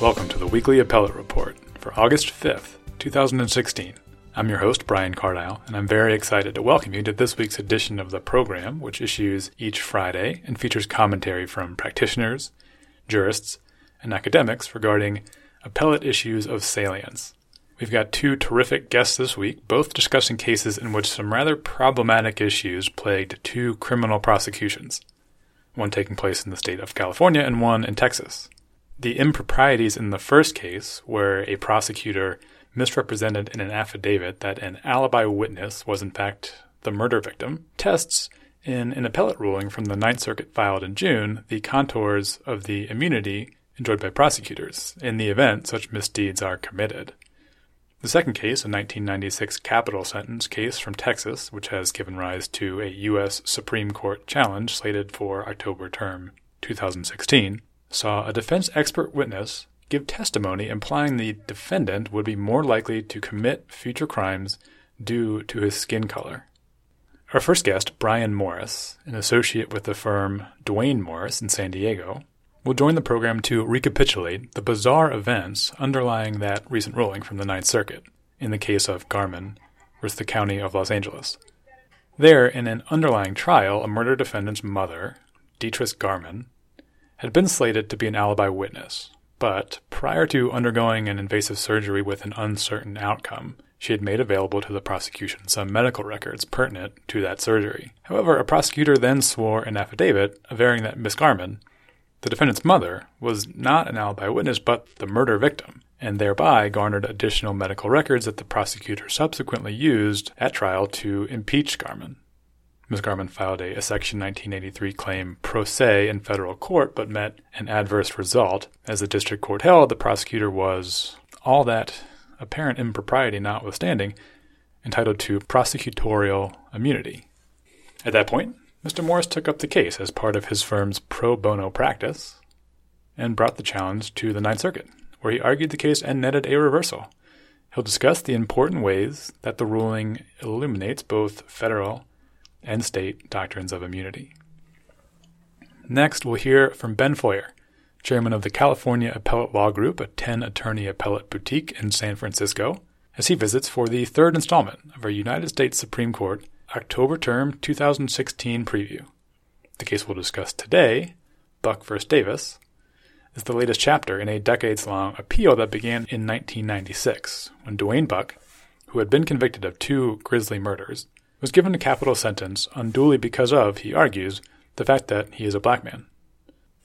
Welcome to the weekly appellate report for August 5th, 2016. I'm your host, Brian Cardile, and I'm very excited to welcome you to this week's edition of the program, which issues each Friday and features commentary from practitioners, jurists, and academics regarding appellate issues of salience. We've got two terrific guests this week, both discussing cases in which some rather problematic issues plagued two criminal prosecutions, one taking place in the state of California and one in Texas. The improprieties in the first case, where a prosecutor misrepresented in an affidavit that an alibi witness was in fact the murder victim, tests in an appellate ruling from the Ninth Circuit filed in June the contours of the immunity enjoyed by prosecutors in the event such misdeeds are committed. The second case, a 1996 capital sentence case from Texas, which has given rise to a U.S. Supreme Court challenge slated for October term 2016, saw a defense expert witness give testimony implying the defendant would be more likely to commit future crimes due to his skin color. Our first guest, Brian Morris, an associate with the firm Duane Morris in San Diego, will join the program to recapitulate the bizarre events underlying that recent ruling from the Ninth Circuit in the case of Garmon versus the County of Los Angeles. There, in an underlying trial, a murder defendant's mother, Deatrice Garmon, had been slated to be an alibi witness, but prior to undergoing an invasive surgery with an uncertain outcome, she had made available to the prosecution some medical records pertinent to that surgery. However, a prosecutor then swore an affidavit averring that Miss Garmon, the defendant's mother, was not an alibi witness but the murder victim, and thereby garnered additional medical records that the prosecutor subsequently used at trial to impeach Garmon. Ms. Garmon filed a, a, Section 1983 claim pro se in federal court, but met an adverse result. As the district court held, the prosecutor was, all that apparent impropriety notwithstanding, entitled to prosecutorial immunity. At that point, Mr. Morris took up the case as part of his firm's pro bono practice and brought the challenge to the Ninth Circuit, where he argued the case and netted a reversal. He'll discuss the important ways that the ruling illuminates both federal and state doctrines of immunity. Next, we'll hear from Ben Feuer, chairman of the California Appellate Law Group, a 10 attorney appellate boutique in San Francisco, as he visits for the third installment of our United States Supreme Court October term 2016 preview. The case we'll discuss today, Buck v. Davis, is the latest chapter in a decades long appeal that began in 1996 when Duane Buck, who had been convicted of two grisly murders, was given a capital sentence unduly because of, he argues, the fact that he is a black man.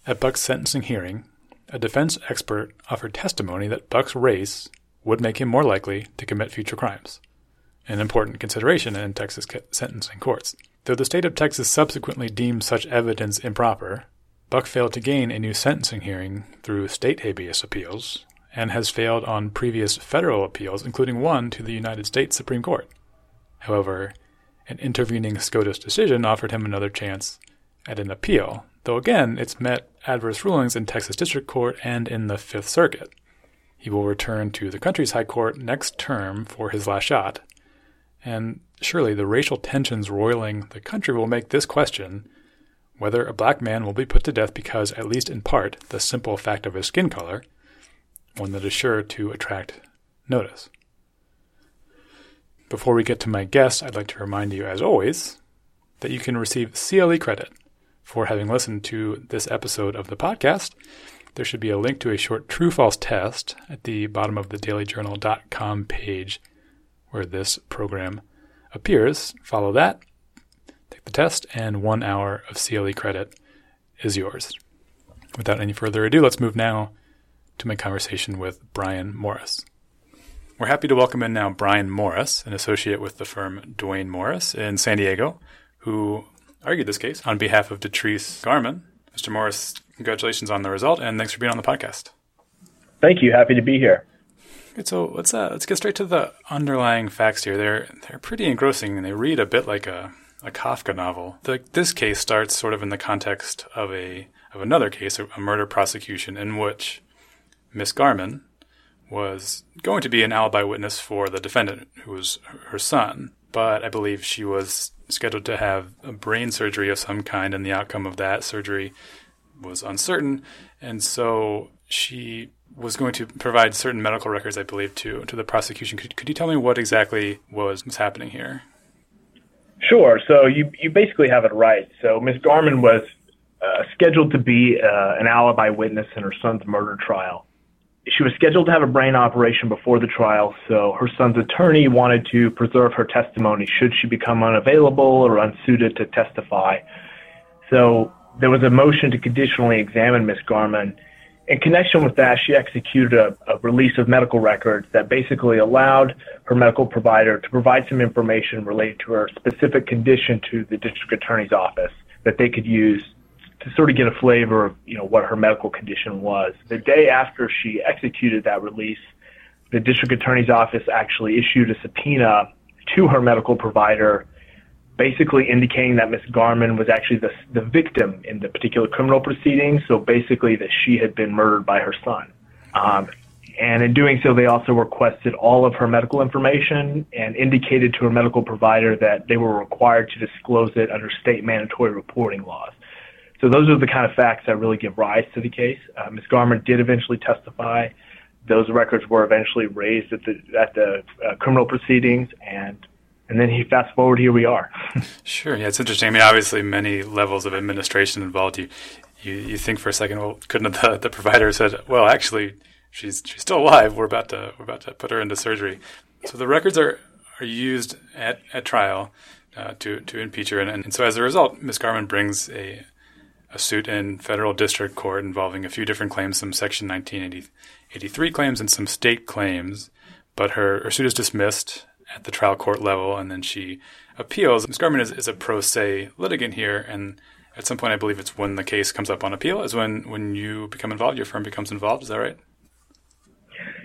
At Buck's sentencing hearing, a defense expert offered testimony that Buck's race would make him more likely to commit future crimes, an important consideration in Texas sentencing courts. Though the state of Texas subsequently deemed such evidence improper, Buck failed to gain a new sentencing hearing through state habeas appeals and has failed on previous federal appeals, including one to the United States Supreme Court. However, an intervening SCOTUS decision offered him another chance at an appeal, though again it's met adverse rulings in Texas District Court and in the Fifth Circuit. He will return to the country's high court next term for his last shot, and surely the racial tensions roiling the country will make this question whether a black man will be put to death because, at least in part, the simple fact of his skin color, one that is sure to attract notice. Before we get to my guest, I'd like to remind you, as always, that you can receive CLE credit for having listened to this episode of the podcast. There should be a link to a short true false test at the bottom of the dailyjournal.com page where this program appears. Follow that, take the test, and one hour of CLE credit is yours. Without any further ado, let's move now to my conversation with Brian Morris. We're happy to welcome in now Brian Morris, an associate with the firm Duane Morris in San Diego, who argued this case on behalf of Deatrice Garmon. Mr. Morris, congratulations on the result, and thanks for being on the podcast. Thank you. Happy to be here. Good. So let's uh, let's get straight to the underlying facts here. They're they're pretty engrossing, and they read a bit like a, a Kafka novel. The, this case starts sort of in the context of a of another case, a, a murder prosecution, in which Miss Garmon, was going to be an alibi witness for the defendant, who was her son. But I believe she was scheduled to have a brain surgery of some kind, and the outcome of that surgery was uncertain. And so she was going to provide certain medical records, I believe, to to the prosecution. Could, could you tell me what exactly was, was happening here? Sure. So you you basically have it right. So Ms. Garmon was uh, scheduled to be uh, an alibi witness in her son's murder trial. She was scheduled to have a brain operation before the trial, so her son's attorney wanted to preserve her testimony should she become unavailable or unsuited to testify. So there was a motion to conditionally examine Ms. Garmon in connection with that, she executed a, a, release of medical records that basically allowed her medical provider to provide some information related to her specific condition to the district attorney's office that they could use to sort of get a flavor of you know what her medical condition was. The day after she executed that release, the district attorney's office actually issued a subpoena to her medical provider basically indicating that Miss Garmon was actually the, the victim in the particular criminal proceedings. So basically, that she had been murdered by her son. Um, and in doing so, they also requested all of her medical information and indicated to her medical provider that they were required to disclose it under state mandatory reporting laws. So those are the kind of facts that really give rise to the case. Uh, Ms. Garmon did eventually testify. Those records were eventually raised at the at the uh, criminal proceedings, and and then he fast forward here we are sure yeah it's interesting i mean obviously many levels of administration involved you you, you think for a second well couldn't the, the provider said well actually she's she's still alive we're about to we're about to put her into surgery so the records are are used at, at trial uh, to to impeach her and, and so as a result Ms. Garmon brings a a suit in federal district court involving a few different claims some section 1983 claims and some state claims but her, her suit is dismissed at the trial court level, and then she appeals. Ms. Garmon is, is a pro se litigant here, and at some point, I believe it's when the case comes up on appeal, is when, when you become involved, your firm becomes involved. Is that right?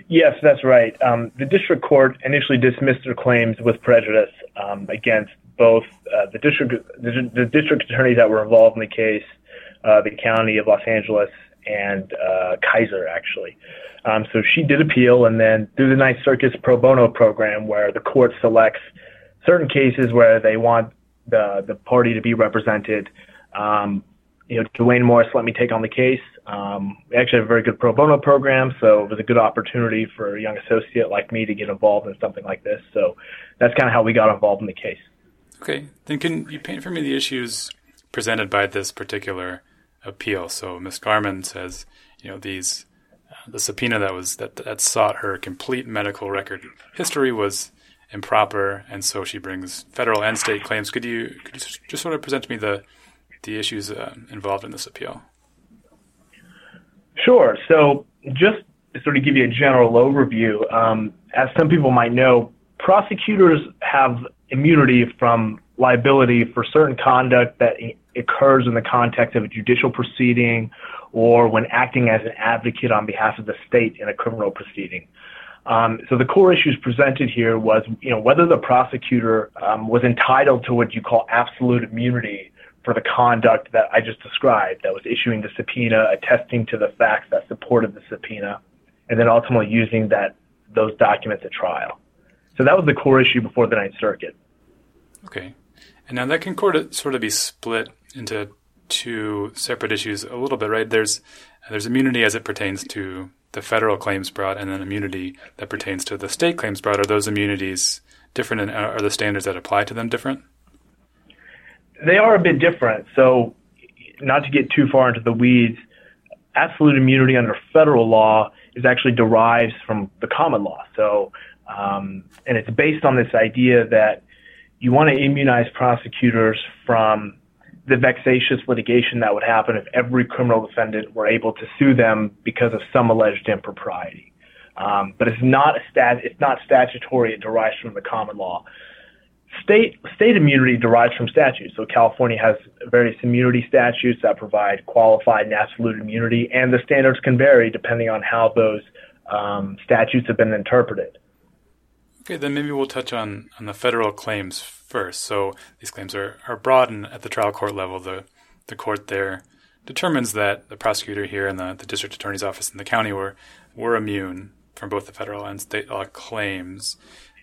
Yes, that's right. Um, the district court initially dismissed her claims with prejudice um, against both uh, the district the, the, district attorneys that were involved in the case, uh, the county of Los Angeles, and uh, Kaiser actually. Um, so she did appeal, and then through the Ninth Circuit's pro bono program, where the court selects certain cases where they want the the party to be represented. Um, you know, Duane Morris let me take on the case. Um, we actually have a very good pro bono program, so it was a good opportunity for a young associate like me to get involved in something like this. So that's kind of how we got involved in the case. Okay, then can you paint for me the issues presented by this particular appeal? So Ms. Garmon says, you know, these the subpoena that was that that sought her complete medical record history was improper, and so she brings federal and state claims. Could you could you just sort of present to me the the issues uh, involved in this appeal? Sure. So just to sort of give you a general overview, um, as some people might know, prosecutors have immunity from liability for certain conduct that occurs in the context of a judicial proceeding or when acting as an advocate on behalf of the state in a criminal proceeding. Um, so the core issues presented here was, you know, whether the prosecutor um, was entitled to what you call absolute immunity for the conduct that I just described, that was issuing the subpoena, attesting to the facts that supported the subpoena, and then ultimately using that those documents at trial. So that was the core issue before the Ninth Circuit. Okay, and now that can sort of be split into two separate issues a little bit, right? There's there's immunity as it pertains to the federal claims brought, and then immunity that pertains to the state claims brought. Are those immunities different, and are the standards that apply to them different? They are a bit different. So, not to get too far into the weeds, absolute immunity under federal law is actually derives from the common law. So, um, and it's based on this idea that you want to immunize prosecutors from the vexatious litigation that would happen if every criminal defendant were able to sue them because of some alleged impropriety. Um, but it's not stat, it's not statutory. It derives from the common law. State state immunity derives from statutes. So California has various immunity statutes that provide qualified and absolute immunity, and the standards can vary depending on how those um, statutes have been interpreted. Okay, then maybe we'll touch on, on the federal claims first. So these claims are, are broad, and at the trial court level, the, the court there determines that the prosecutor here and the, the district attorney's office in the county were, were immune from both the federal and state law claims.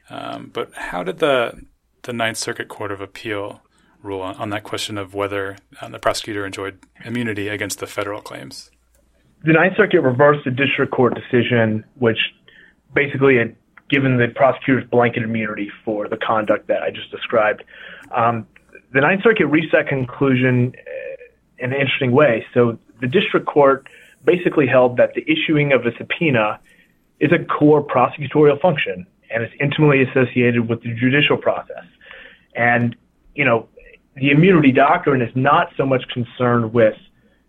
Um, but how did the, the Ninth Circuit Court of Appeal rule on, on that question of whether um, the prosecutor enjoyed immunity against the federal claims? the Ninth Circuit reversed the district court decision, which basically had given the prosecutors blanket immunity for the conduct that I just described. Um, the Ninth Circuit reached that conclusion uh, in an interesting way. So the district court basically held that the issuing of a subpoena is a core prosecutorial function and it's intimately associated with the judicial process. And, you know, the immunity doctrine is not so much concerned with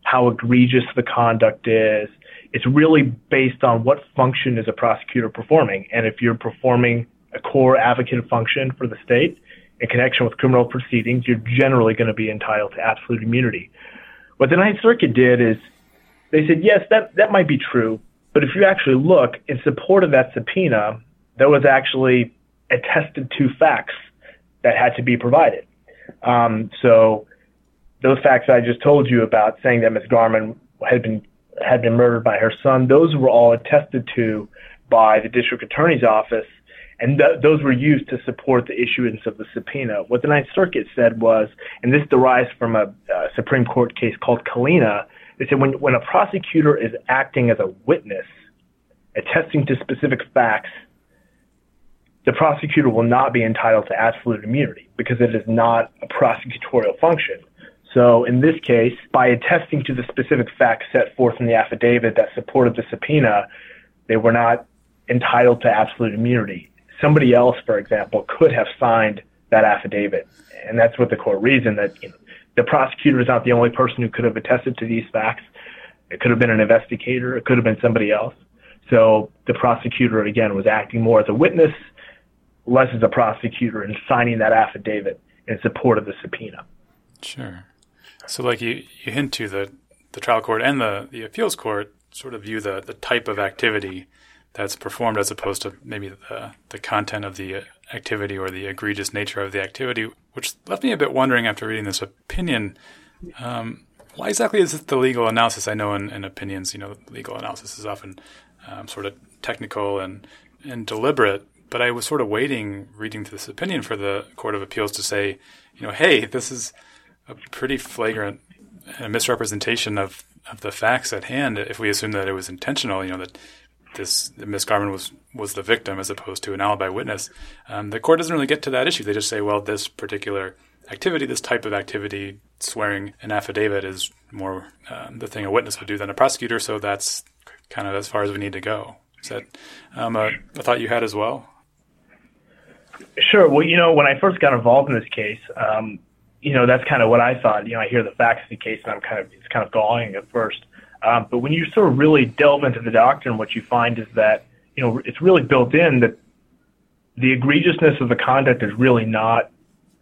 how egregious the conduct is. It's really based on what function is a prosecutor performing. And if you're performing a core advocate function for the state in connection with criminal proceedings, you're generally going to be entitled to absolute immunity. What the Ninth Circuit did is they said, yes, that, that might be true. But if you actually look in support of that subpoena, there was actually attested to facts that had to be provided. Um, so those facts I just told you about saying that Ms. Garmon had been had been murdered by her son, those were all attested to by the district attorney's office, and th- those were used to support the issuance of the subpoena. What the Ninth Circuit said was, and this derives from a uh, Supreme Court case called Kalina, they said when when a prosecutor is acting as a witness, attesting to specific facts the prosecutor will not be entitled to absolute immunity because it is not a prosecutorial function. So in this case, by attesting to the specific facts set forth in the affidavit that supported the subpoena, they were not entitled to absolute immunity. Somebody else, for example, could have signed that affidavit. And that's what the court reasoned that you know, the prosecutor is not the only person who could have attested to these facts. It could have been an investigator. It could have been somebody else. So the prosecutor, again, was acting more as a witness less as a prosecutor in signing that affidavit in support of the subpoena. Sure. So, like you, you hint to the the trial court and the, the appeals court sort of view the, the type of activity that's performed as opposed to maybe the, the content of the activity or the egregious nature of the activity, which left me a bit wondering after reading this opinion. Um, why exactly is it the legal analysis? I know in, in opinions, you know, legal analysis is often um, sort of technical and, and deliberate, but I was sort of waiting, reading this opinion for the Court of Appeals to say, you know, hey, this is a pretty flagrant misrepresentation of, of the facts at hand. If we assume that it was intentional, you know, that this Miss Garmon was was the victim as opposed to an alibi witness, um, the court doesn't really get to that issue. They just say, well, this particular activity, this type of activity, swearing an affidavit is more um, the thing a witness would do than a prosecutor. So that's kind of as far as we need to go. Is that um, a, a thought you had as well? Sure. Well, you know, when I first got involved in this case, um, you know, that's kind of what I thought. You know, I hear the facts of the case, and I'm kind of it's kind of galling at first. Um, but when you sort of really delve into the doctrine, what you find is that you know it's really built in that the egregiousness of the conduct is really not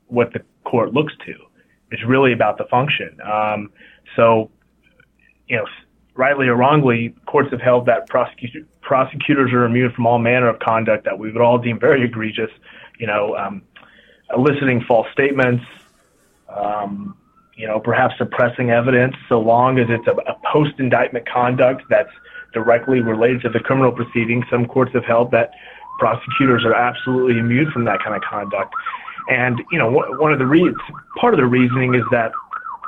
what the court looks to. It's really about the function. Um, so, you know, rightly or wrongly, courts have held that prosecutors are immune from all manner of conduct that we would all deem very egregious you know, um, eliciting false statements, um, you know, perhaps suppressing evidence, so long as it's a, a post indictment conduct that's directly related to the criminal proceeding. Some courts have held that prosecutors are absolutely immune from that kind of conduct. And, you know, one of the re- part of the reasoning is that,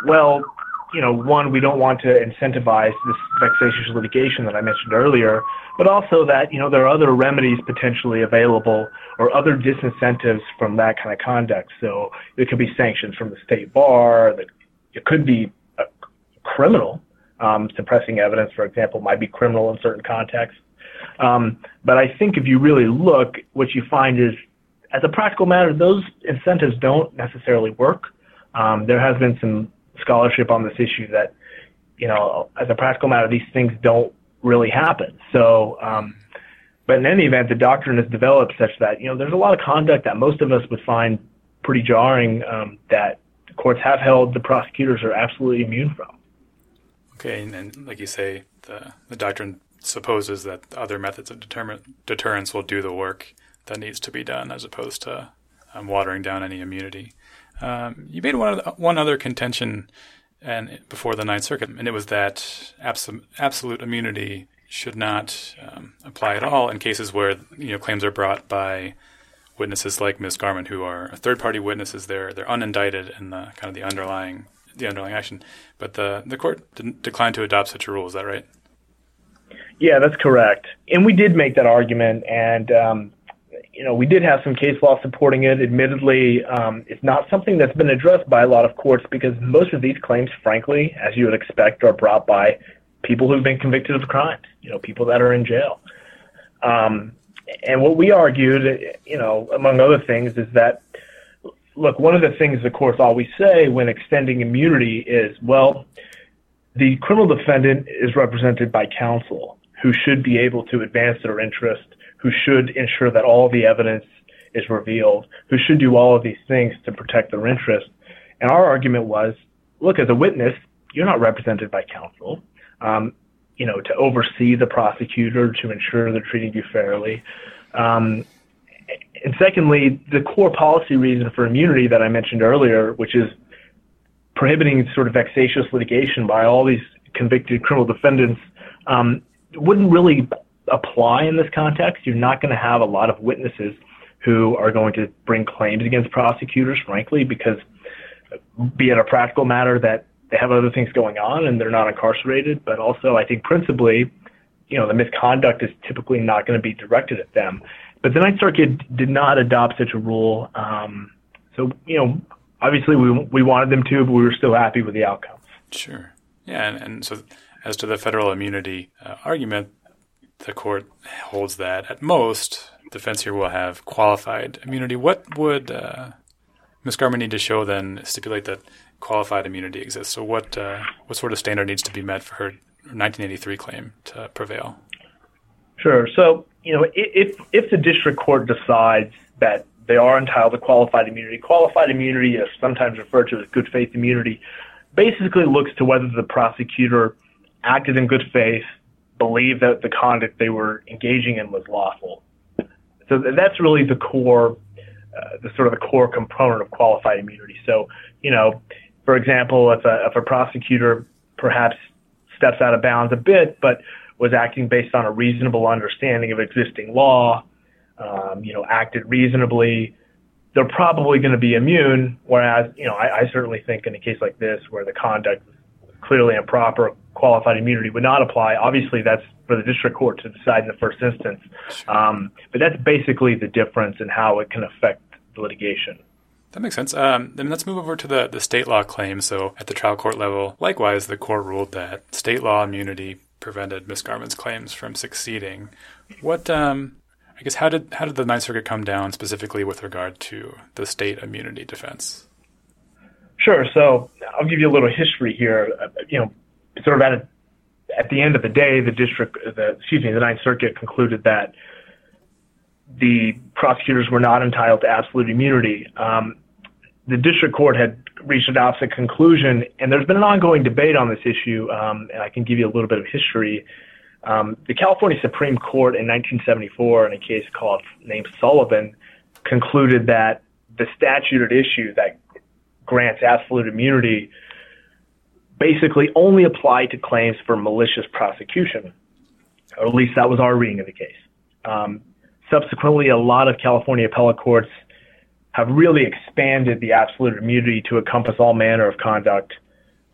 well, you know, one, we don't want to incentivize this vexatious litigation that I mentioned earlier, but also that, you know, there are other remedies potentially available or other disincentives from that kind of conduct. So it could be sanctions from the state bar, it could be criminal. Um, suppressing evidence, for example, might be criminal in certain contexts. Um, but I think if you really look, what you find is, as a practical matter, those incentives don't necessarily work. Um, there has been some scholarship on this issue that, you know, as a practical matter, these things don't really happen. So, um, but in any event, the doctrine has developed such that, you know, there's a lot of conduct that most of us would find pretty jarring um, that courts have held the prosecutors are absolutely immune from. Okay, and, and like you say, the, the doctrine supposes that other methods of deterrence will do the work that needs to be done as opposed to um, watering down any immunity. Um, you made one one other contention, and before the Ninth Circuit, and it was that abs- absolute immunity should not um, apply at all in cases where you know claims are brought by witnesses like Ms. Garmon, who are third party witnesses. They're they're unindicted in the kind of the underlying the underlying action, but the the court declined to adopt such a rule. Is that right? Yeah, that's correct. And we did make that argument, and um, you know, we did have some case law supporting it. Admittedly, um, it's not something that's been addressed by a lot of courts because most of these claims, frankly, as you would expect, are brought by people who've been convicted of crimes. You know, people that are in jail. Um, and what we argued, you know, among other things, is that look, one of the things the courts always say when extending immunity is, well, the criminal defendant is represented by counsel who should be able to advance their interest, who should ensure that all the evidence is revealed, who should do all of these things to protect their interest. And our argument was, look, as a witness, you're not represented by counsel. Um, you know, to oversee the prosecutor to ensure they're treating you fairly. Um, and secondly, the core policy reason for immunity that I mentioned earlier, which is prohibiting sort of vexatious litigation by all these convicted criminal defendants, um, wouldn't really apply in this context. You're not going to have a lot of witnesses who are going to bring claims against prosecutors, frankly, because be it a practical matter that they have other things going on and they're not incarcerated, but also I think principally, you know, the misconduct is typically not going to be directed at them. But the Ninth Circuit did not adopt such a rule. Um, so, you know, obviously we, we wanted them to, but we were still happy with the outcome. Sure. Yeah. And, and so as to the federal immunity uh, argument, the court holds that at most, defense here will have qualified immunity. What would uh, Ms. Garmon need to show then, stipulate that qualified immunity exists? So what, uh, what sort of standard needs to be met for her 1983 claim to prevail? Sure. So, you know, if if the district court decides that they are entitled to qualified immunity, qualified immunity is sometimes referred to as good faith immunity, basically looks to whether the prosecutor acted in good faith, believed that the conduct they were engaging in was lawful. So that's really the core, uh, the sort of the core component of qualified immunity. So, you know, for example, if a, if a prosecutor perhaps steps out of bounds a bit, but was acting based on a reasonable understanding of existing law, um, you know, acted reasonably, they're probably going to be immune. Whereas, you know, I, I certainly think in a case like this where the conduct was clearly improper, qualified immunity would not apply. Obviously, that's for the district court to decide in the first instance. Um, but that's basically the difference in how it can affect the litigation. That makes sense. Um, then let's move over to the, the state law claim. So at the trial court level, likewise, the court ruled that state law immunity prevented Miss Garmon's claims from succeeding. What, um, I guess, how did how did the Ninth Circuit come down specifically with regard to the state immunity defense? Sure. So I'll give you a little history here. Uh, you know, sort of at a, at the end of the day, the district, the excuse me, the Ninth Circuit concluded that the prosecutors were not entitled to absolute immunity. Um, the district court had reached an opposite conclusion, and there's been an ongoing debate on this issue, um, and I can give you a little bit of history. Um, the California Supreme Court in 1974, in a case called named Sullivan, concluded that the statute at issue that grants absolute immunity basically only applied to claims for malicious prosecution, or at least that was our reading of the case. Um, subsequently, a lot of California appellate courts have really expanded the absolute immunity to encompass all manner of conduct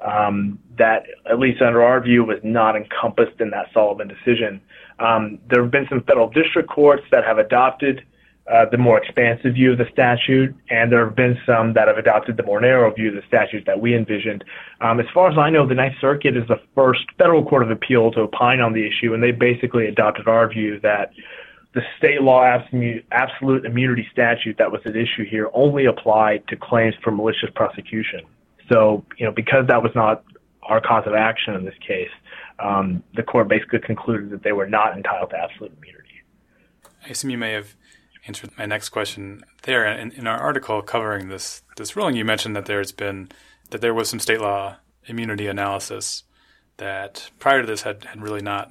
um, that, at least under our view, was not encompassed in that Sullivan decision. Um, there have been some federal district courts that have adopted uh, the more expansive view of the statute, and there have been some that have adopted the more narrow view of the statute that we envisioned. Um, as far as I know, the Ninth Circuit is the first federal court of appeal to opine on the issue, and they basically adopted our view that the state law absolute immunity statute that was at issue here only applied to claims for malicious prosecution. So, you know, because that was not our cause of action in this case, um, the court basically concluded that they were not entitled to absolute immunity. I assume you may have answered my next question there. In, in our article covering this this ruling, you mentioned that there's been that there was some state law immunity analysis that prior to this had, had really not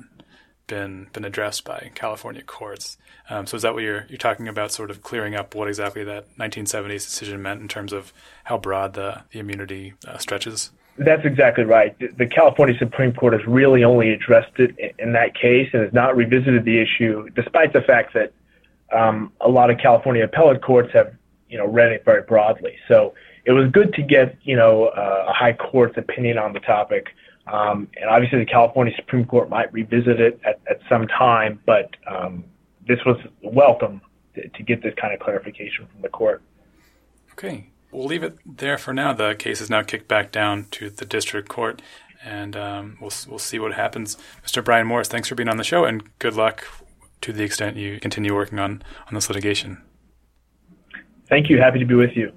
been been addressed by California courts. Um, so is that what you're you're talking about? Sort of clearing up what exactly that 1970s decision meant in terms of how broad the the immunity uh, stretches. That's exactly right. The California Supreme Court has really only addressed it in that case and has not revisited the issue, despite the fact that um, a lot of California appellate courts have, you know, read it very broadly. So it was good to get, you know, uh, a high court's opinion on the topic Um, and obviously, the California Supreme Court might revisit it at, at some time, but um, this was welcome to, to get this kind of clarification from the court. Okay. We'll leave it there for now. The case is now kicked back down to the district court, and um, we'll we'll see what happens. Mr. Brian Morris, thanks for being on the show, and good luck to the extent you continue working on on this litigation. Thank you. Happy to be with you.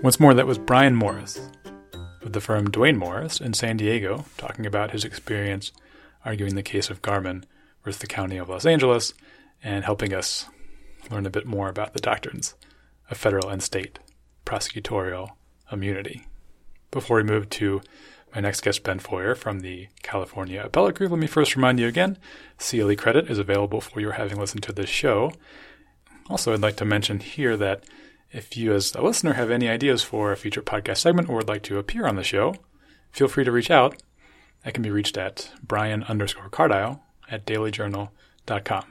Once more, that was Brian Morris of the firm Duane Morris in San Diego, talking about his experience arguing the case of Garmon versus the County of Los Angeles and helping us learn a bit more about the doctrines of federal and state prosecutorial immunity. Before we move to my next guest, Ben Feuer from the California Appellate Group, let me first remind you again CLE credit is available for your having listened to this show. Also, I'd like to mention here that if you, as a listener, have any ideas for a future podcast segment or would like to appear on the show, feel free to reach out. I can be reached at brian underscore cardile at dailyjournal.com.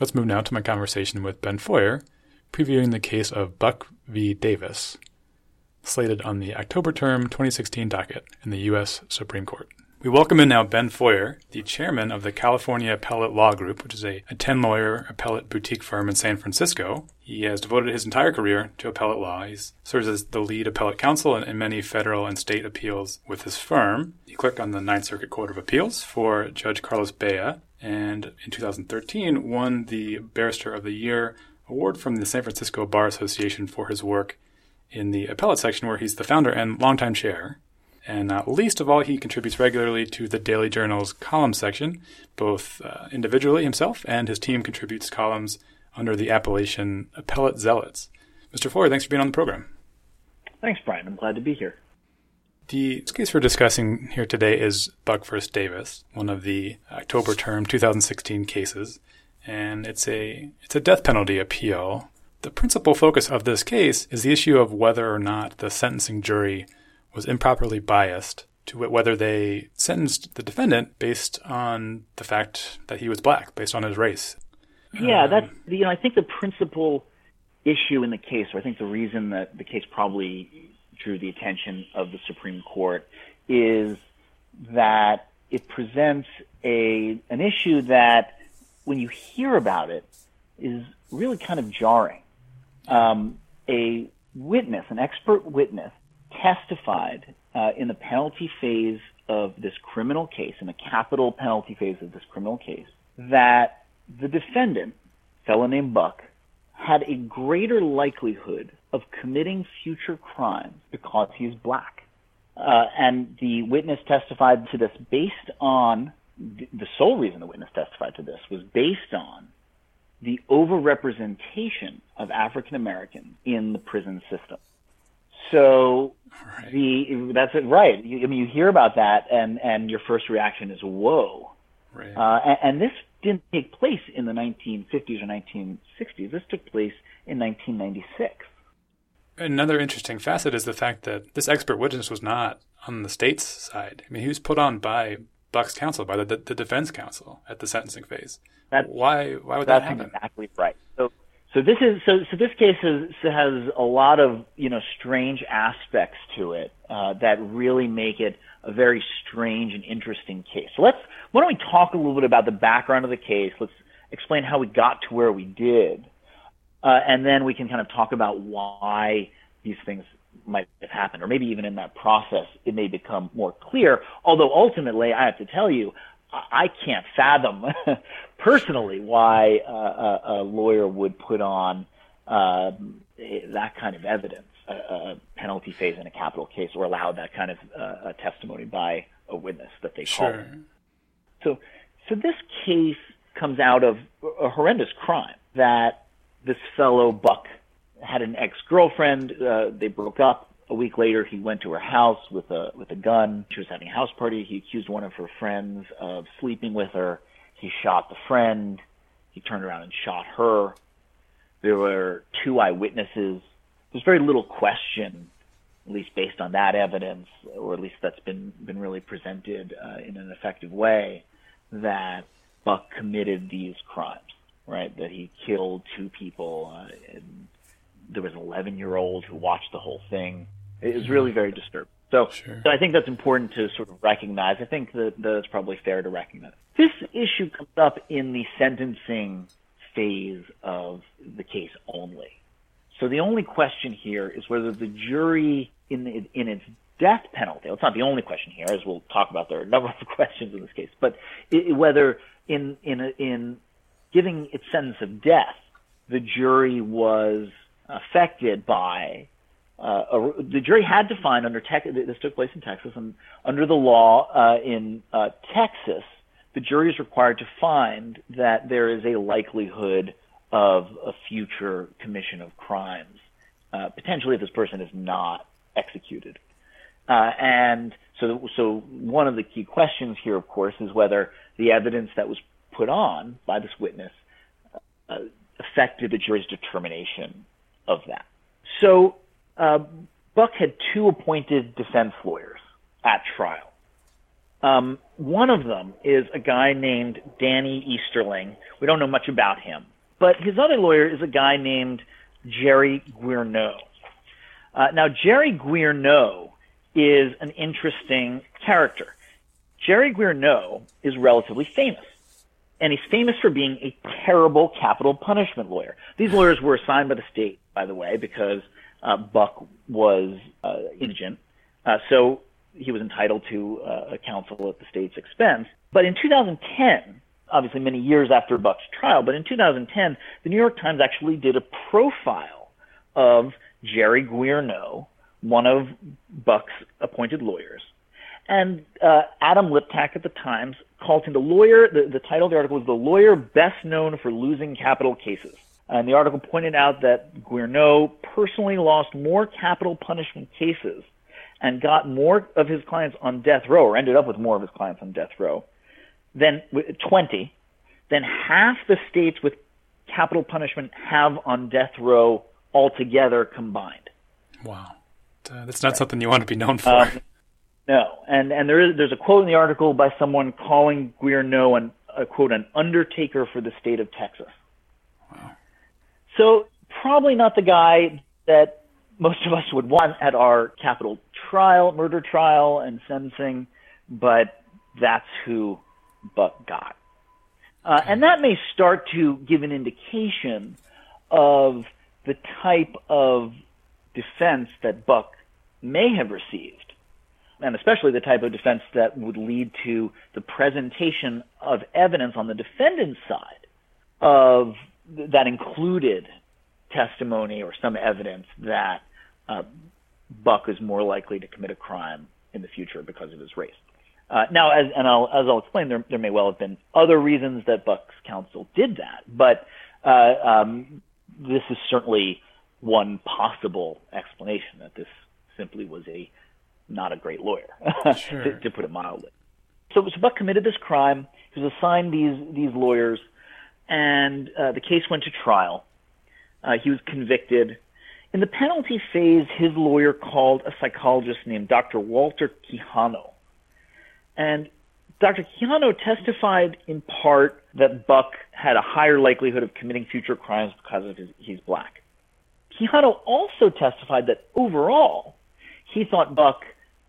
Let's move now to my conversation with Ben Feuer, previewing the case of Buck v. Davis, slated on the October term 2016 docket in the U.S. Supreme Court. We welcome in now Ben Feuer, the chairman of the California Appellate Law Group, which is a 10 lawyer appellate boutique firm in San Francisco. He has devoted his entire career to appellate law. He serves as the lead appellate counsel in, many federal and state appeals with his firm. He clerked on the Ninth Circuit Court of Appeals for Judge Carlos Bea, and in 2013 won the Barrister of the Year award from the San Francisco Bar Association for his work in the appellate section, where he's the founder and longtime chair. And not least of all, he contributes regularly to the Daily Journal's column section, both uh, individually himself and his team contributes columns under the appellation Appellate Zealots. Mr. Feuer, thanks for being on the program. Thanks, Brian. I'm glad to be here. The case we're discussing here today is Buck v. Davis, one of the October term 2016 cases, and it's a it's a death penalty appeal. The principal focus of this case is the issue of whether or not the sentencing jury was improperly biased to whether they sentenced the defendant based on the fact that he was black, based on his race. Yeah, um, that's you know I think the principal issue in the case, or I think the reason that the case probably drew the attention of the Supreme Court is that it presents a an issue that when you hear about it is really kind of jarring. Um, a witness, an expert witness, testified uh, in the penalty phase of this criminal case, in the capital penalty phase of this criminal case, that the defendant, fellow named Buck, had a greater likelihood of committing future crimes because he is black. Uh, and the witness testified to this based on the sole reason the witness testified to this was based on the overrepresentation of African Americans in the prison system. So right. the that's it, right. You, I mean, you hear about that, and and your first reaction is whoa. Right. Uh, and, and this didn't take place in the 1950s or 1960s. This took place in 1996. Another interesting facet is the fact that this expert witness was not on the state's side. I mean, he was put on by Buck's counsel, by the, the defense counsel at the sentencing phase. That's, why? Why would that happen? Exactly right. So so this is so so this case has has a lot of you know strange aspects to it uh, that really make it a very strange and interesting case. So let's why don't we talk a little bit about the background of the case? Let's explain how we got to where we did, uh, and then we can kind of talk about why these things might have happened, or maybe even in that process it may become more clear. Although ultimately, I have to tell you, I can't fathom personally why uh, a, lawyer would put on uh, that kind of evidence, a, a, penalty phase in a capital case, or allow that kind of uh, testimony by a witness that they call. Sure. So, so this case comes out of a horrendous crime that this fellow Buck had an ex-girlfriend. Uh, they broke up. A week later, he went to her house with a with a gun. She was having a house party. He accused one of her friends of sleeping with her. He shot the friend. He turned around and shot her. There were two eyewitnesses. There's very little question, at least based on that evidence, or at least that's been been really presented uh, in an effective way, that Buck committed these crimes, right? That he killed two people. Uh, and there was an 11 year old who watched the whole thing. It was really very disturbing. So, Sure. so I think that's important to sort of recognize. I think that, that it's probably fair to recognize. This issue comes up in the sentencing phase of the case only. So the only question here is whether the jury in the, in its death penalty. Well, it's not the only question here, as we'll talk about. There are a number of questions in this case, but i whether in in in giving its sentence of death, the jury was affected by. Uh, a, the jury had to find under Tex- this took place in Texas and under the law uh, in uh, Texas, the jury is required to find that there is a likelihood of a future commission of crimes, uh, potentially if this person is not executed. Uh, and so, so one of the key questions here, of course, is whether the evidence that was put on by this witness uh, affected the jury's determination of that. So, uh, Buck had two appointed defense lawyers at trial. Um, one of them is a guy named Danny Easterling. We don't know much about him, but his other lawyer is a guy named Jerry Guerinot. Uh, now, Jerry Guerinot is an interesting character. Jerry Guerinot is relatively famous, and he's famous for being a terrible capital punishment lawyer. These lawyers were assigned by the state, by the way, because uh, Buck was uh, indigent, uh, so he was entitled to uh, a counsel at the state's expense. But in 2010, obviously many years after Buck's trial, but in 2010, the New York Times actually did a profile of Jerry Guerinot, one of Buck's appointed lawyers. And uh, Adam Liptak at the Times called him the lawyer, the, the title of the article was The Lawyer Best Known for Losing Capital Cases. And the article pointed out that Guerinot personally lost more capital punishment cases and got more of his clients on death row, or ended up with more of his clients on death row, than 20, than half the states with capital punishment have on death row altogether combined. Wow. Uh, that's not right. something you want to be known for. Um, no, and and there is there's a quote in the article by someone calling Guerinot an a quote an undertaker for the state of Texas. So probably not the guy that most of us would want at our capital trial, murder trial, and sentencing, but that's who Buck got. Uh, and that may start to give an indication of the type of defense that Buck may have received, and especially the type of defense that would lead to the presentation of evidence on the defendant's side of that included testimony or some evidence that uh, Buck is more likely to commit a crime in the future because of his race. Uh, now, as and I'll as I'll explain, there there may well have been other reasons that Buck's counsel did that, but uh, um, this is certainly one possible explanation that this simply was a not a great lawyer, sure. to, to, put it mildly. So, so Buck committed this crime. He was assigned these these lawyers, and uh, the case went to trial. Uh, he was convicted. In the penalty phase, his lawyer called a psychologist named Dr. Walter Quijano. And Dr. Quijano testified in part that Buck had a higher likelihood of committing future crimes because of his, he's black. Quijano also testified that overall, he thought Buck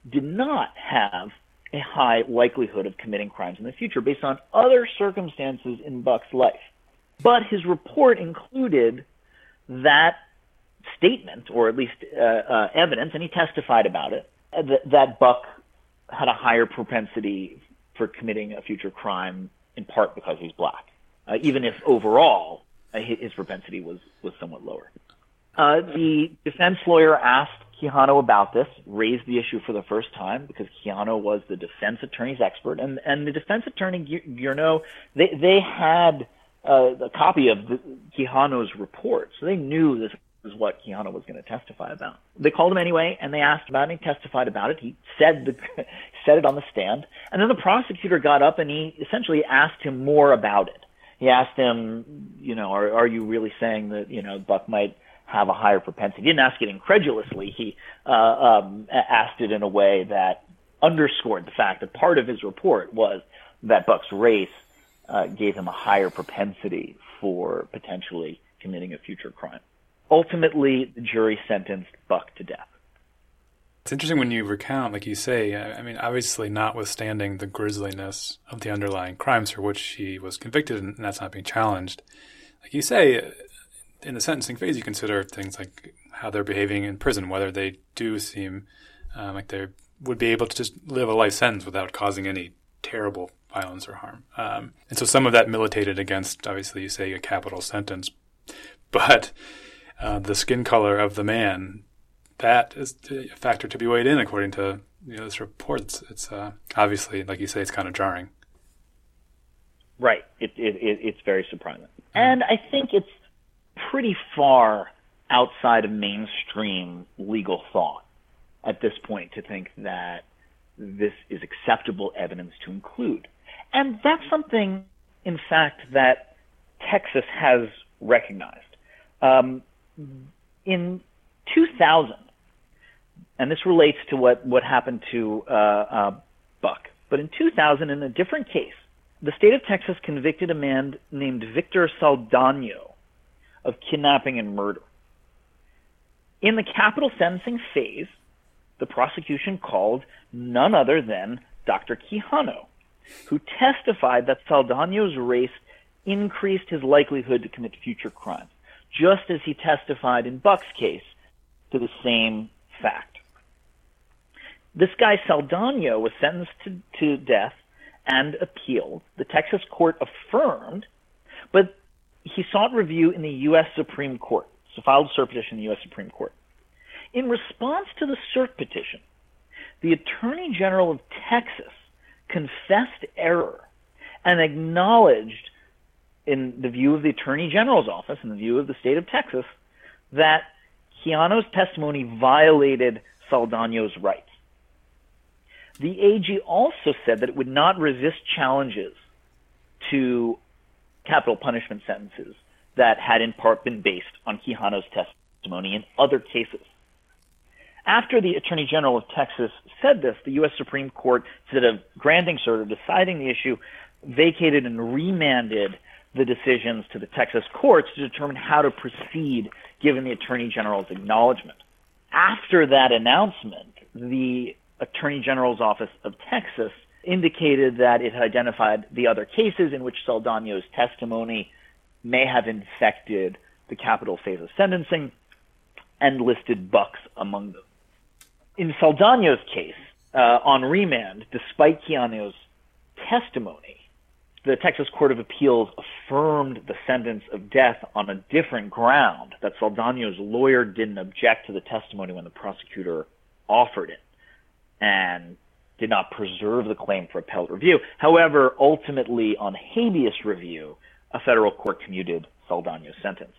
did not have a high likelihood of committing crimes in the future based on other circumstances in Buck's life. But his report included that statement, or at least uh, uh, evidence, and he testified about it, uh, that, that Buck had a higher propensity for committing a future crime in part because he's black, uh, even if overall uh, his propensity was, was somewhat lower. Uh, the defense lawyer asked Quijano about this, raised the issue for the first time because Quijano was the defense attorney's expert, and, and the defense attorney, Guerinot, they, they had uh, a copy of the, Quijano's report, so they knew this is what Quijano was going to testify about. They called him anyway, and they asked about it. He testified about it. He said the, said it on the stand, and then the prosecutor got up and he essentially asked him more about it. He asked him, you know, are, are you really saying that you know Buck might have a higher propensity? He didn't ask it incredulously. He uh, um, asked it in a way that underscored the fact that part of his report was that Buck's race uh, gave him a higher propensity for potentially committing a future crime. Ultimately, the jury sentenced Buck to death. It's interesting when you recount, like you say, I mean, obviously, notwithstanding the grisliness of the underlying crimes for which he was convicted, and that's not being challenged, like you say, in the sentencing phase, you consider things like how they're behaving in prison, whether they do seem um, like they would be able to just live a life sentence without causing any terrible violence or harm. Um, and so some of that militated against, obviously, you say a capital sentence, but uh, the skin color of the man, that is a factor to be weighed in according to you know, this report. It's, it's uh, obviously, like you say, it's kind of jarring. Right. It, it, it, it's very surprising. And I think it's pretty far outside of mainstream legal thought at this point to think that this is acceptable evidence to include. And that's something, in fact, that Texas has recognized. Um, in 2000, and this relates to what, what happened to uh, uh, Buck, but in 2000, in a different case, the state of Texas convicted a man named Victor Saldano of kidnapping and murder. In the capital sentencing phase, the prosecution called none other than Dr. Quijano, who testified that Saldano's race increased his likelihood to commit future crimes, just as he testified in Buck's case to the same fact. This guy Saldano was sentenced to, to death and appealed. The Texas court affirmed, but he sought review in the U.S. Supreme Court, so filed a cert petition in the U.S. Supreme Court. In response to the cert petition, the Attorney General of Texas confessed error and acknowledged, in the view of the Attorney General's office, in the view of the state of Texas, that Quijano's testimony violated Saldano's rights. The AG also said that it would not resist challenges to capital punishment sentences that had in part been based on Quijano's testimony in other cases. After the Attorney General of Texas said this, the U.S. Supreme Court, instead of granting cert or deciding the issue, vacated and remanded the decisions to the Texas courts to determine how to proceed given the Attorney General's acknowledgement. After that announcement, the Attorney General's Office of Texas indicated that it had identified the other cases in which Saldano's testimony may have infected the capital phase of sentencing and listed Bucks among them. In Saldano's case, uh, on remand, despite Quijano's testimony, the Texas Court of Appeals affirmed the sentence of death on a different ground that Saldano's lawyer didn't object to the testimony when the prosecutor offered it and did not preserve the claim for appellate review. However, ultimately on habeas review, a federal court commuted Saldano's sentence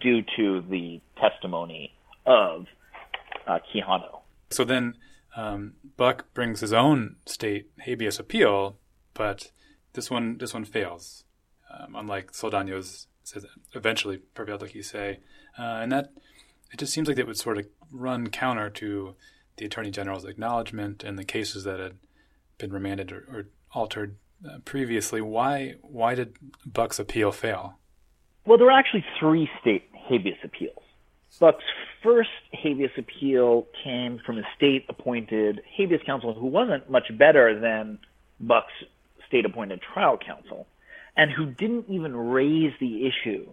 due to the testimony of uh. So then um, Buck brings his own state habeas appeal, but this one this one fails. Um, unlike Saldano's eventually prevailed, like you say, uh, and that it just seems like it would sort of run counter to the Attorney General's acknowledgement and the cases that had been remanded or, or altered uh, previously. Why why did Buck's appeal fail? Well, there were actually three state habeas appeals. Buck's first habeas appeal came from a state-appointed habeas counsel who wasn't much better than Buck's state-appointed trial counsel, and who didn't even raise the issue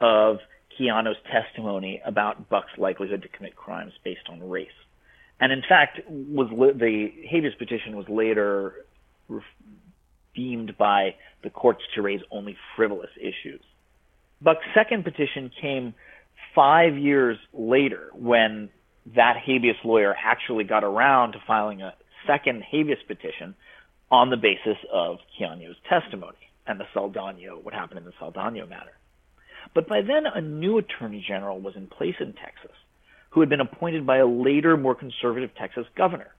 of Quijano's testimony about Buck's likelihood to commit crimes based on race and in fact, was the habeas petition was later deemed by the courts to raise only frivolous issues. Buck's second petition came five years later when that habeas lawyer actually got around to filing a second habeas petition on the basis of Quijano's testimony and the Saldano, what happened in the Saldano matter. But by then, a new attorney general was in place in Texas who had been appointed by a later, more conservative Texas governor.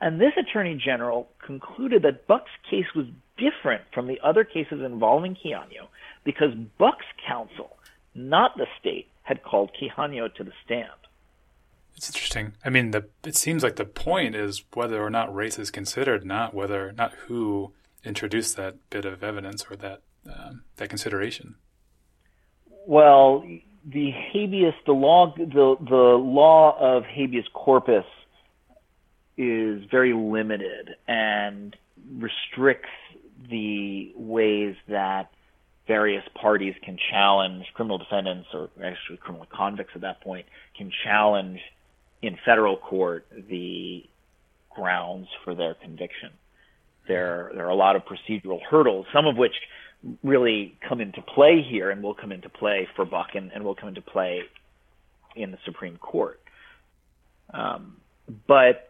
And this attorney general concluded that Buck's case was different from the other cases involving Quijano because Buck's counsel, not the state, had called Quijano to the stand. It's interesting. I mean, the, it seems like the point is whether or not race is considered, not whether, not who introduced that bit of evidence or that um, that consideration? Well, the habeas, the law, the the law of habeas corpus is very limited and restricts the ways that various parties can challenge criminal defendants or actually criminal convicts at that point can challenge in federal court the grounds for their conviction. There, there are a lot of procedural hurdles, some of which really come into play here and will come into play for Buck and, and will come into play in the Supreme Court. Um, but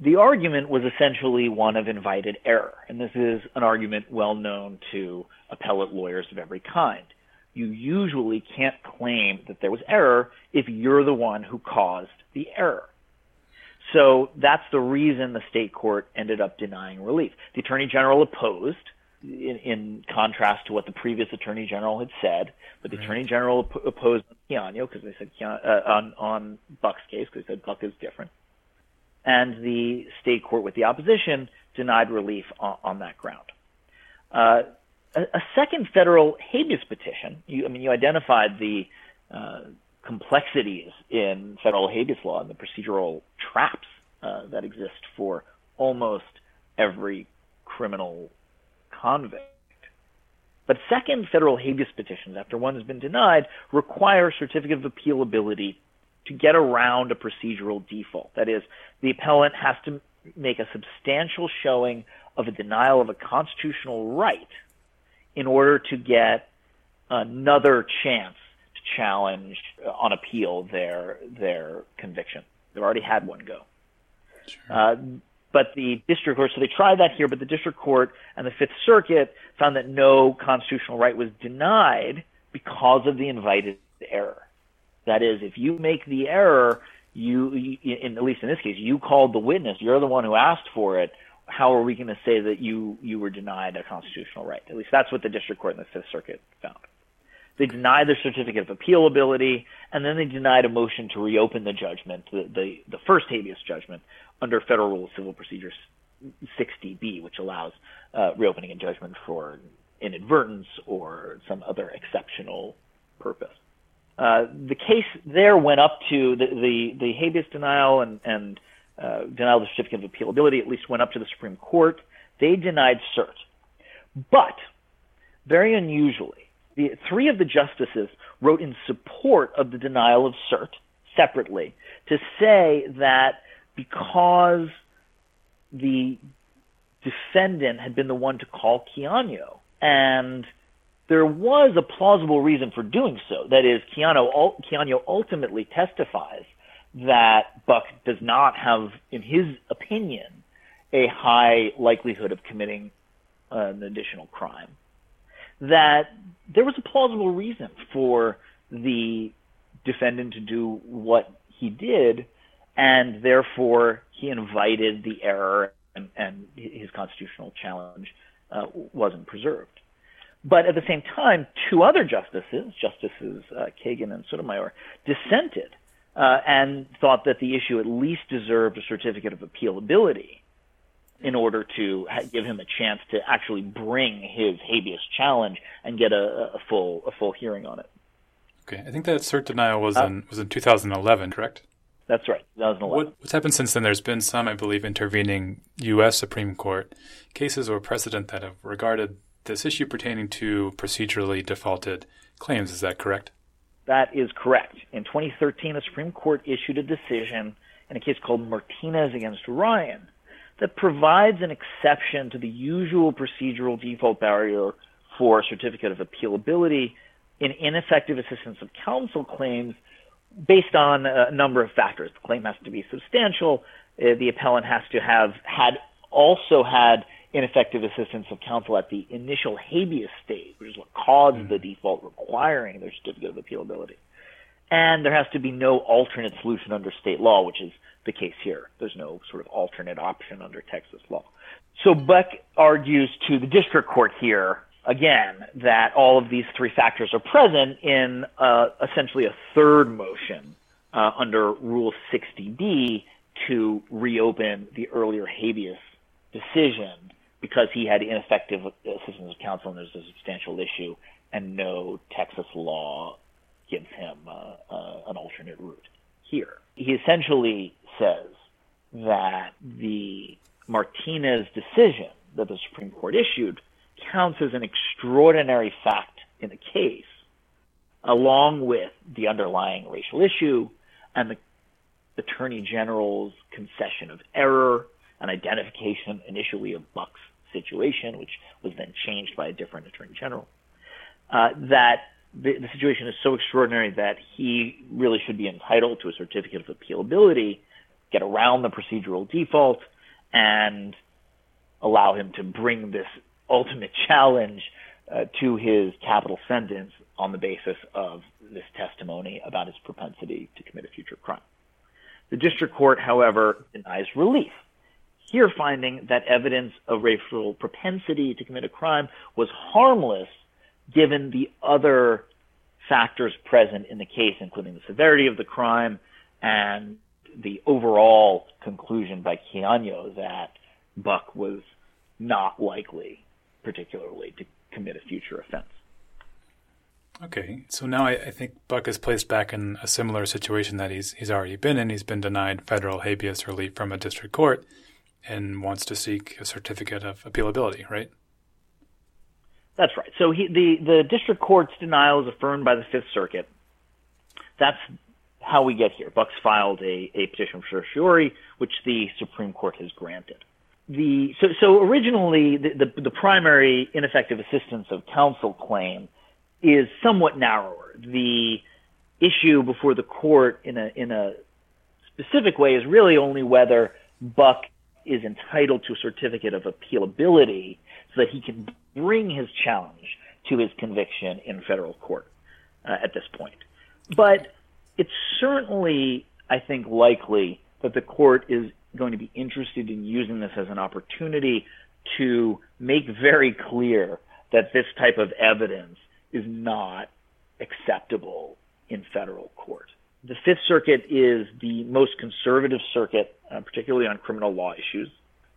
the argument was essentially one of invited error, and this is an argument well known to appellate lawyers of every kind. You usually can't claim that there was error if you're the one who caused the error. So that's the reason the state court ended up denying relief. The attorney general opposed, in, in contrast to what the previous attorney general had said, but the right. attorney general opposed Quijano because they said uh, on on Buck's case because they said Buck is different, and the state court with the opposition denied relief on, on that ground. Uh, a, a, second federal habeas petition. You, I mean, you identified the uh, complexities in federal habeas law and the procedural traps uh, that exist for almost every criminal convict. But second federal habeas petitions, after one has been denied, require certificate of appealability to get around a procedural default. That is, the appellant has to make a substantial showing of a denial of a constitutional right in order to get another chance to challenge uh, on appeal their their conviction. They've already had one go. Sure. Uh, but the district court, so they tried that here, but the district court and the Fifth Circuit found that no constitutional right was denied because of the invited error. That is, if you make the error, you, in, at least in this case, you called the witness. You're the one who asked for it. How are we going to say that you you were denied a constitutional right? At least that's what the district court in the Fifth Circuit found. They denied the certificate of appealability, and then they denied a motion to reopen the judgment, the the, the first habeas judgment, under Federal Rule of Civil Procedure 60B, which allows uh, reopening a judgment for inadvertence or some other exceptional purpose. Uh, the case there went up to the, the, the habeas denial and, and uh, denial of the certificate of appealability, at least went up to the Supreme Court. They denied cert. But, very unusually, the, three of the justices wrote in support of the denial of cert separately to say that because the defendant had been the one to call Quijano and – there was a plausible reason for doing so. That is, Quijano, Quijano ultimately testifies that Buck does not have, in his opinion, a high likelihood of committing an additional crime. That there was a plausible reason for the defendant to do what he did, and therefore he invited the error and, and his constitutional challenge uh, wasn't preserved. But at the same time, two other justices, Justices uh, Kagan and Sotomayor, dissented uh, and thought that the issue at least deserved a certificate of appealability in order to ha- give him a chance to actually bring his habeas challenge and get a, a full a full hearing on it. Okay, I think that cert denial was uh, in was in 2011, correct? That's right, 2011. What, what's happened since then? There's been some, I believe, intervening U.S. Supreme Court cases or precedent that have regarded this issue pertaining to procedurally defaulted claims. Is that correct? That is correct. In 2013, the Supreme Court issued a decision in a case called Martinez against Ryan that provides an exception to the usual procedural default barrier for a certificate of appealability in ineffective assistance of counsel claims based on a number of factors. The claim has to be substantial. Uh, the appellant has to have had also had ineffective assistance of counsel at the initial habeas stage, which is what caused mm-hmm. the default requiring their certificate of appealability. And there has to be no alternate solution under state law, which is the case here. There's no sort of alternate option under Texas law. So Buck argues to the district court here, again, that all of these three factors are present in uh, essentially a third motion uh, under Rule 60B to reopen the earlier habeas decision because he had ineffective assistance of counsel and there's a substantial issue, and no Texas law gives him uh, uh, an alternate route here. He essentially says that the Martinez decision that the Supreme Court issued counts as an extraordinary fact in the case, along with the underlying racial issue and the Attorney General's concession of error and identification initially of Buck's situation, which was then changed by a different Attorney General. Uh, that the, the situation is so extraordinary that he really should be entitled to a certificate of appealability, get around the procedural default, and allow him to bring this ultimate challenge uh, to his capital sentence on the basis of this testimony about his propensity to commit a future crime. The district court, however, denies relief, here finding that evidence of racial propensity to commit a crime was harmless given the other factors present in the case, including the severity of the crime and the overall conclusion by Quijano that Buck was not likely, particularly, to commit a future offense. Okay, so now I, I, think Buck is placed back in a similar situation that he's he's already been in. He's been denied federal habeas relief from a district court, and wants to seek a certificate of appealability, right? That's right. So he, the the district court's denial is affirmed by the Fifth Circuit. That's how we get here. Buck's filed a, a petition for certiorari, which the Supreme Court has granted. The so so originally the, the, the primary ineffective assistance of counsel claim is somewhat narrower. The issue before the court in a in a specific way is really only whether Buck is entitled to a certificate of appealability so that he can bring his challenge to his conviction in federal court uh, at this point. But it's certainly, I think, likely that the court is going to be interested in using this as an opportunity to make very clear that this type of evidence is not acceptable in federal court. The Fifth Circuit is the most conservative circuit, uh, particularly on criminal law issues.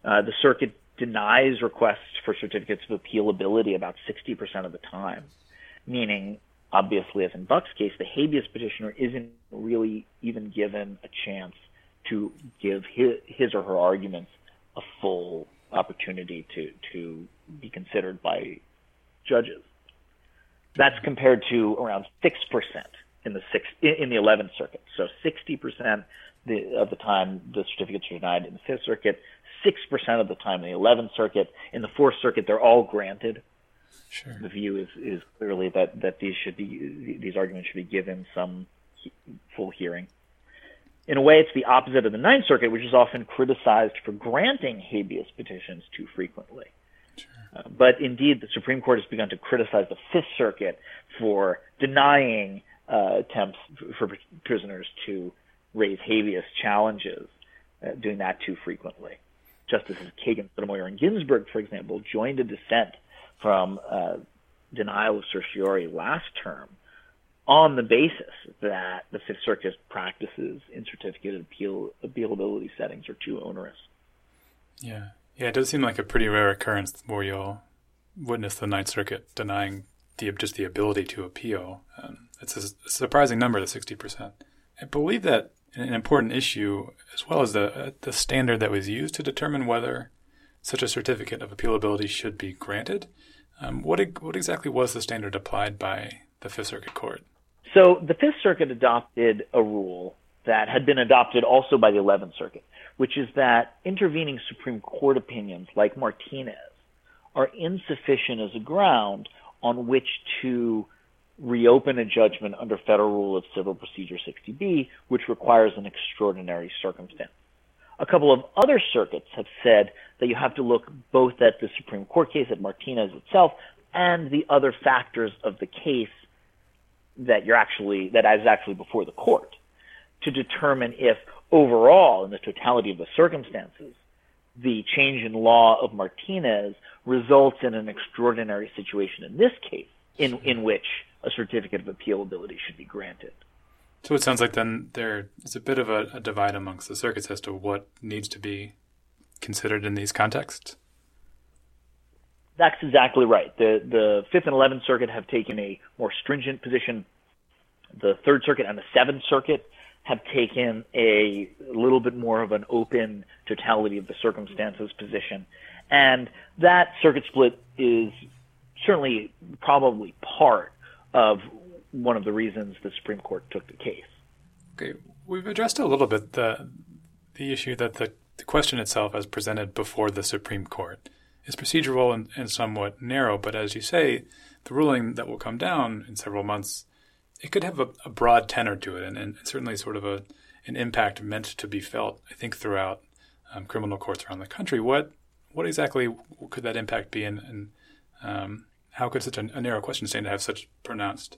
Uh, the circuit denies requests for certificates of appealability about 60% of the time, meaning, obviously, as in Buck's case, the habeas petitioner isn't really even given a chance to give his, his or her arguments a full opportunity to, to be considered by judges. That's compared to around 6% in the six, in the 11th Circuit. So 60% of the time the certificates are denied in the Fifth Circuit, 6% of the time in the 11th Circuit. In the Fourth Circuit, they're all granted. Sure. The view is, is clearly that, that these should be these arguments should be given some full hearing. In a way, it's the opposite of the Ninth Circuit, which is often criticized for granting habeas petitions too frequently. Sure. Uh, but indeed, the Supreme Court has begun to criticize the Fifth Circuit for denying uh, attempts for prisoners to raise habeas challenges, uh, doing that too frequently. Justices Kagan, Sotomayor, and Ginsburg, for example, joined a dissent from uh, denial of certiorari last term on the basis that the Fifth Circuit's practices in certificate appeal appealability settings are too onerous. Yeah, yeah, it does seem like a pretty rare occurrence where you'll witness the Ninth Circuit denying the just the ability to appeal. Um, it's a surprising number, the sixty percent. I believe that an important issue, as well as the the standard that was used to determine whether such a certificate of appealability should be granted. Um, what what exactly was the standard applied by the Fifth Circuit Court? So the Fifth Circuit adopted a rule that had been adopted also by the Eleventh Circuit, which is that intervening Supreme Court opinions like Martinez are insufficient as a ground on which to reopen a judgment under Federal Rule of Civil Procedure 60B, which requires an extraordinary circumstance. A couple of other circuits have said that you have to look both at the Supreme Court case at Martinez itself and the other factors of the case that you're actually that is actually before the court to determine if overall in the totality of the circumstances the change in law of Martinez results in an extraordinary situation in this case in in which a certificate of appealability should be granted. So it sounds like then there is a bit of a, a divide amongst the circuits as to what needs to be considered in these contexts. That's exactly right. The the Fifth and Eleventh Circuit have taken a more stringent position. The Third Circuit and the Seventh Circuit have taken a little bit more of an open totality of the circumstances position. And that circuit split is certainly probably part of one of the reasons the Supreme Court took the case. Okay, we've addressed a little bit the the issue that the, the question itself, as presented before the Supreme Court, is procedural and, and somewhat narrow. But as you say, the ruling that will come down in several months, it could have a, a broad tenor to it, and, and, certainly sort of a an impact meant to be felt. I think throughout um, criminal courts around the country. What what exactly could that impact be, and, and um, how could such a, a, narrow question stand to have such pronounced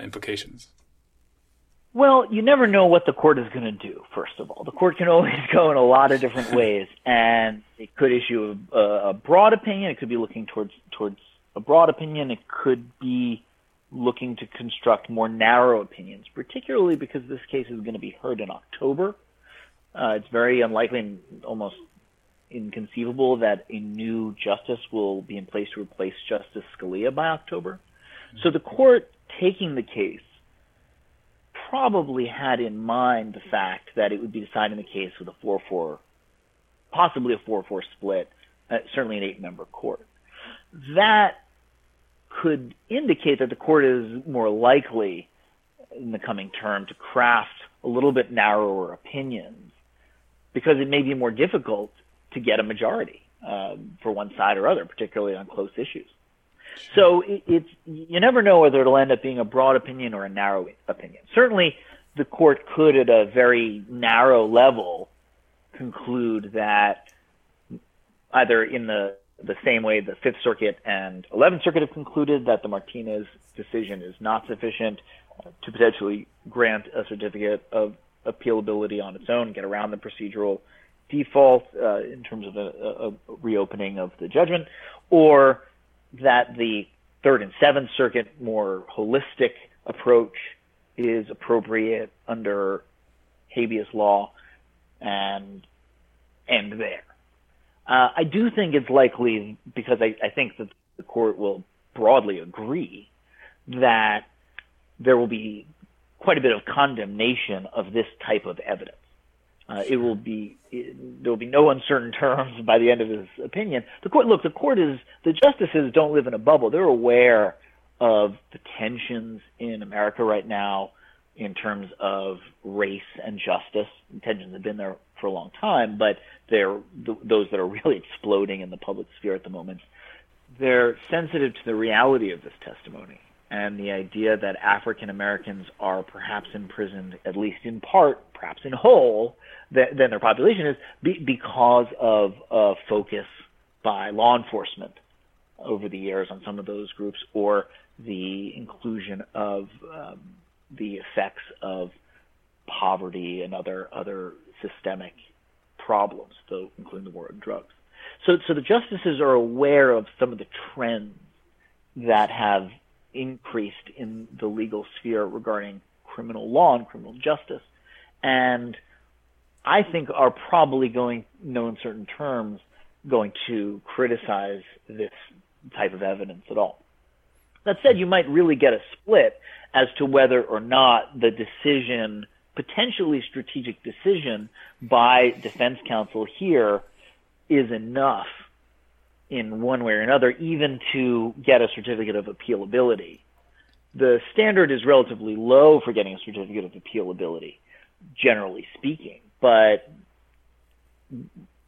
implications? Well, you never know what the court is going to do. First of all, the court can always go in a lot of different ways, and it could issue a, a broad opinion. It could be looking towards towards a broad opinion. It could be looking to construct more narrow opinions, particularly because this case is going to be heard in October. Uh, it's very unlikely and almost inconceivable that a new justice will be in place to replace Justice Scalia by October. So the court taking the case probably had in mind the fact that it would be deciding the case with a 4-4, possibly a 4-4 split, uh, certainly an eight-member court. That could indicate that the court is more likely in the coming term to craft a little bit narrower opinions because it may be more difficult to get a majority um, for one side or other, particularly on close issues. So it, it's you never know whether it'll end up being a broad opinion or a narrow opinion. Certainly, the court could, at a very narrow level, conclude that either in the the same way the Fifth Circuit and Eleventh Circuit have concluded that the Martinez decision is not sufficient to potentially grant a certificate of appealability on its own, get around the procedural default uh, in terms of a, a, reopening of the judgment, or that the Third and Seventh Circuit more holistic approach is appropriate under habeas law and end there. Uh, I do think it's likely because I, I think that the court will broadly agree that there will be quite a bit of condemnation of this type of evidence. Uh, it will be there will be no uncertain terms by the end of his opinion. The court look, the court is the justices don't live in a bubble. They're aware of the tensions in America right now in terms of race and justice. Tensions have been there for a long time, but they're th- those that are really exploding in the public sphere at the moment. They're sensitive to the reality of this testimony and the idea that African Americans are perhaps imprisoned, at least in part, perhaps in whole, than, their population is, be, because of a focus by law enforcement over the years on some of those groups, or the inclusion of um, the effects of poverty and other other systemic problems, though including the war on drugs. So, so the justices are aware of some of the trends that have increased in the legal sphere regarding criminal law and criminal justice, and I think are probably going, no uncertain terms, going to criticize this type of evidence at all. That said, you might really get a split as to whether or not the decision, potentially strategic decision by defense counsel here is enough in one way or another, even to get a certificate of appealability. The standard is relatively low for getting a certificate of appealability, generally speaking, but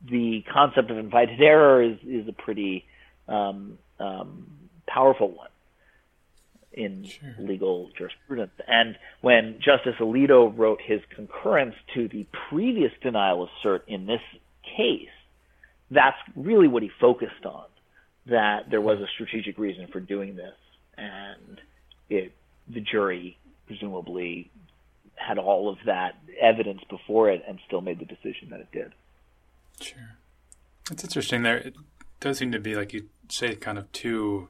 the concept of invited error is, is a pretty um, um, powerful one in sure. legal jurisprudence. And when Justice Alito wrote his concurrence to the previous denial of cert in this case, that's really what he focused on. That there was a strategic reason for doing this, and it the jury presumably had all of that evidence before it and still made the decision that it did. Sure, it's interesting. There it does seem to be like you say, kind of two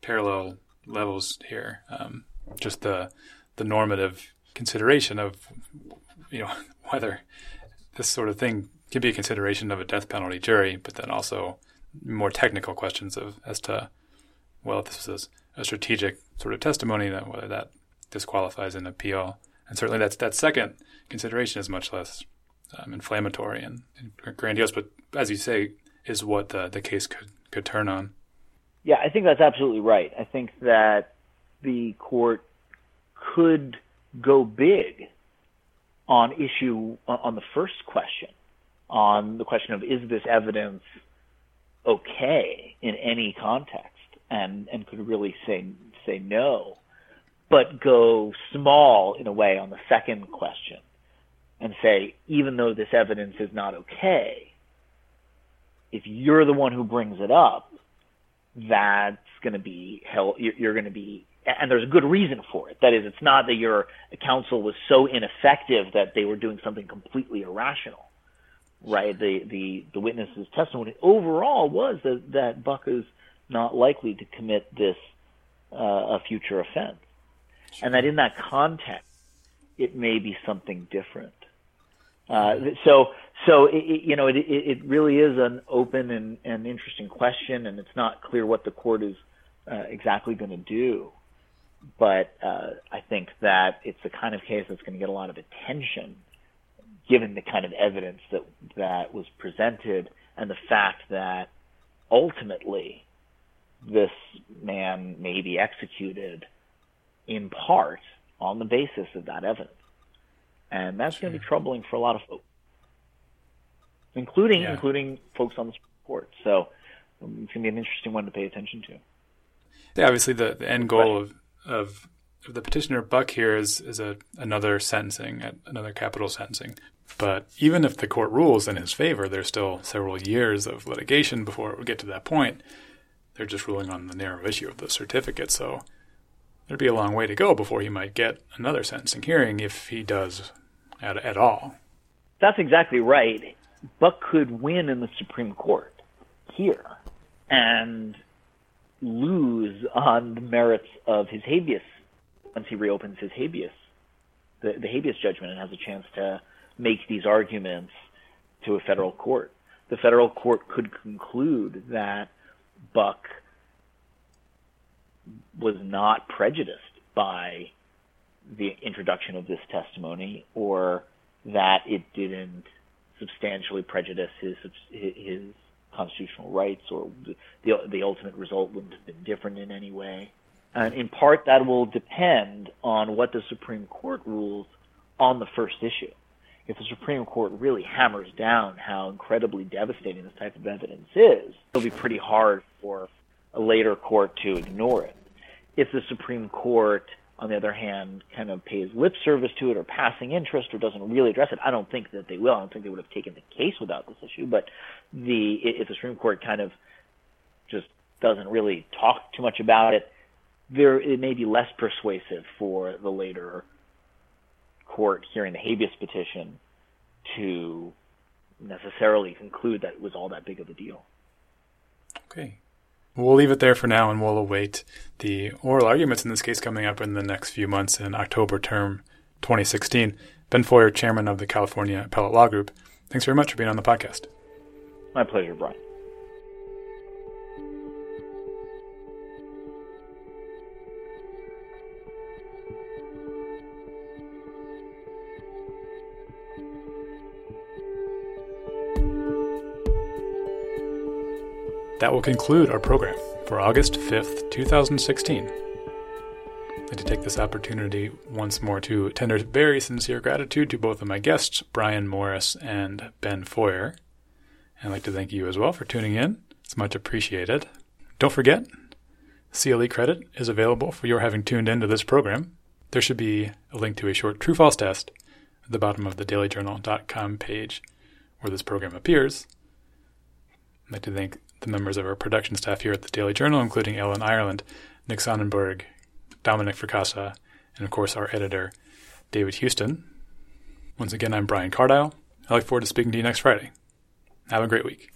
parallel levels here. Um, just the the normative consideration of you know whether this sort of thing can be a consideration of a death penalty jury, but then also more technical questions of as to well, if this is a strategic sort of testimony, that whether that disqualifies an appeal, and certainly that's that second consideration is much less um, inflammatory and, and, grandiose. But as you say, is what the the case could could turn on. Yeah, I think that's absolutely right. I think that the court could go big on issue on the first question, on the question of is this evidence okay in any context, and and could really say say no, but go small in a way on the second question, and say even though this evidence is not okay, if you're the one who brings it up, that's going to be hell. You're going to be and there's a good reason for it. That is, it's not that your counsel was so ineffective that they were doing something completely irrational, right? The the the witness's testimony overall was that that Buck is not likely to commit this uh, a future offense, sure. and that in that context, it may be something different. Uh, so so it, you know it, it really is an open and, and interesting question, and it's not clear what the court is uh, exactly going to do but uh, I think that it's the kind of case that's going to get a lot of attention, given the kind of evidence that that was presented and the fact that ultimately this man may be executed in part on the basis of that evidence, and that's sure. going to be troubling for a lot of folks, including yeah. including folks on the Court. So um, it's going to be an interesting one to pay attention to. Yeah, obviously the, the end goal of of, of the petitioner Buck here is is a another sentencing, another capital sentencing. But even if the court rules in his favor, there's still several years of litigation before it would get to that point. They're just ruling on the narrow issue of the certificate, so there'd be a long way to go before he might get another sentencing hearing if he does at, at all. That's exactly right. Buck could win in the Supreme Court here, and lose on the merits of his habeas once he reopens his habeas, the, the habeas judgment, and has a chance to make these arguments to a federal court. The federal court could conclude that Buck was not prejudiced by the introduction of this testimony or that it didn't substantially prejudice his his constitutional rights or the, the ultimate result wouldn't have been different in any way. And in part, that will depend on what the Supreme Court rules on the first issue. If the Supreme Court really hammers down how incredibly devastating this type of evidence is, it'll be pretty hard for a later court to ignore it. If the Supreme Court on the other hand, kind of pays lip service to it or passing interest or doesn't really address it. I don't think that they will. I don't think they would have taken the case without this issue. But the if the Supreme Court kind of just doesn't really talk too much about it, there it may be less persuasive for the later court hearing the habeas petition to necessarily conclude that it was all that big of a deal. Okay. We'll leave it there for now and we'll await the oral arguments in this case coming up in the next few months in October term 2016. Ben Feuer, chairman of the California Appellate Law Group, thanks very much for being on the podcast. My pleasure, Brian. That will conclude our program for August 5th, 2016. I'd like to take this opportunity once more to tender very sincere gratitude to both of my guests, Brian Morris and Ben Feuer. I'd like to thank you as well for tuning in. It's much appreciated. Don't forget, CLE credit is available for your having tuned into this program. There should be a link to a short true false test at the bottom of the dailyjournal.com page where this program appears. I'd like to thank the members of our production staff here at the Daily Journal, including Ellen Ireland, Nick Sonnenberg, Dominic Fracassa, and of course our editor, David Houston. Once again, I'm Brian Cardile. I look forward to speaking to you next Friday. Have a great week.